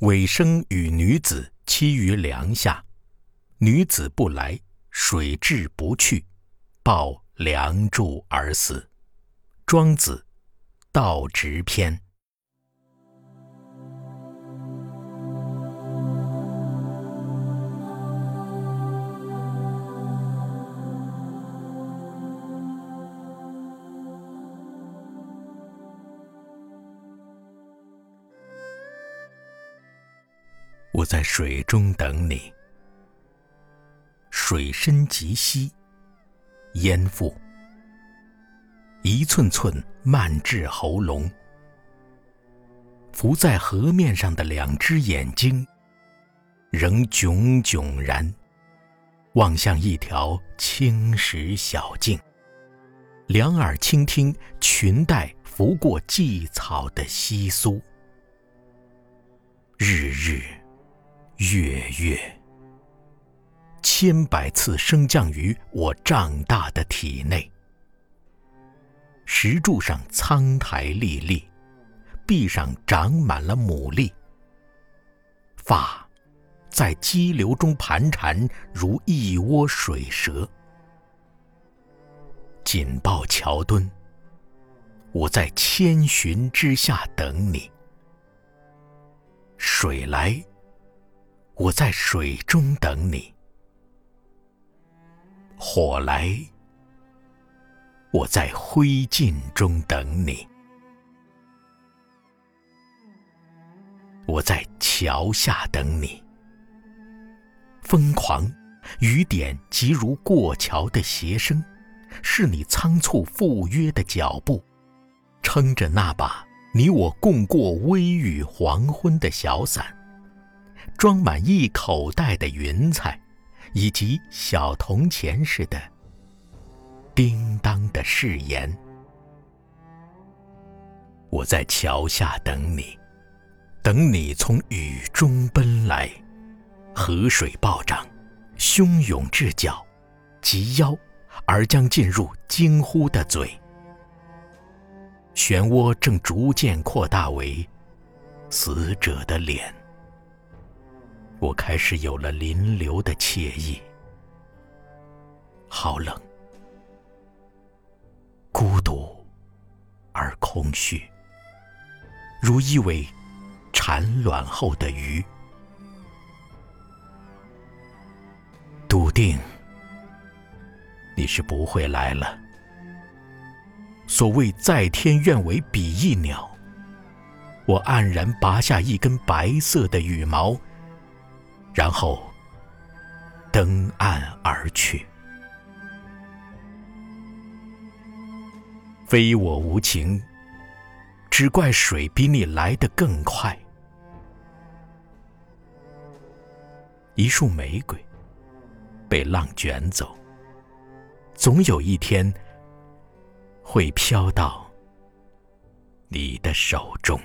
尾生与女子栖于梁下，女子不来，水至不去，抱梁柱而死。庄子，道直篇。我在水中等你，水深及膝，淹覆，一寸寸漫至喉咙。浮在河面上的两只眼睛，仍炯炯然，望向一条青石小径，两耳倾听裙带拂过荠草的窸窣，日日。月月，千百次升降于我胀大的体内。石柱上苍苔历历，壁上长满了牡蛎。发，在激流中盘缠，如一窝水蛇。紧抱桥墩，我在千寻之下等你。水来。我在水中等你，火来；我在灰烬中等你，我在桥下等你。疯狂，雨点即如过桥的鞋声，是你仓促赴约的脚步，撑着那把你我共过微雨黄昏的小伞。装满一口袋的云彩，以及小铜钱似的叮当的誓言。我在桥下等你，等你从雨中奔来。河水暴涨，汹涌至脚，及腰，而将进入惊呼的嘴。漩涡正逐渐扩大为死者的脸。我开始有了临流的惬意，好冷，孤独而空虚，如一尾产卵后的鱼。笃定你是不会来了。所谓在天愿为比翼鸟，我黯然拔下一根白色的羽毛。然后登岸而去，非我无情，只怪水比你来得更快。一束玫瑰被浪卷走，总有一天会飘到你的手中。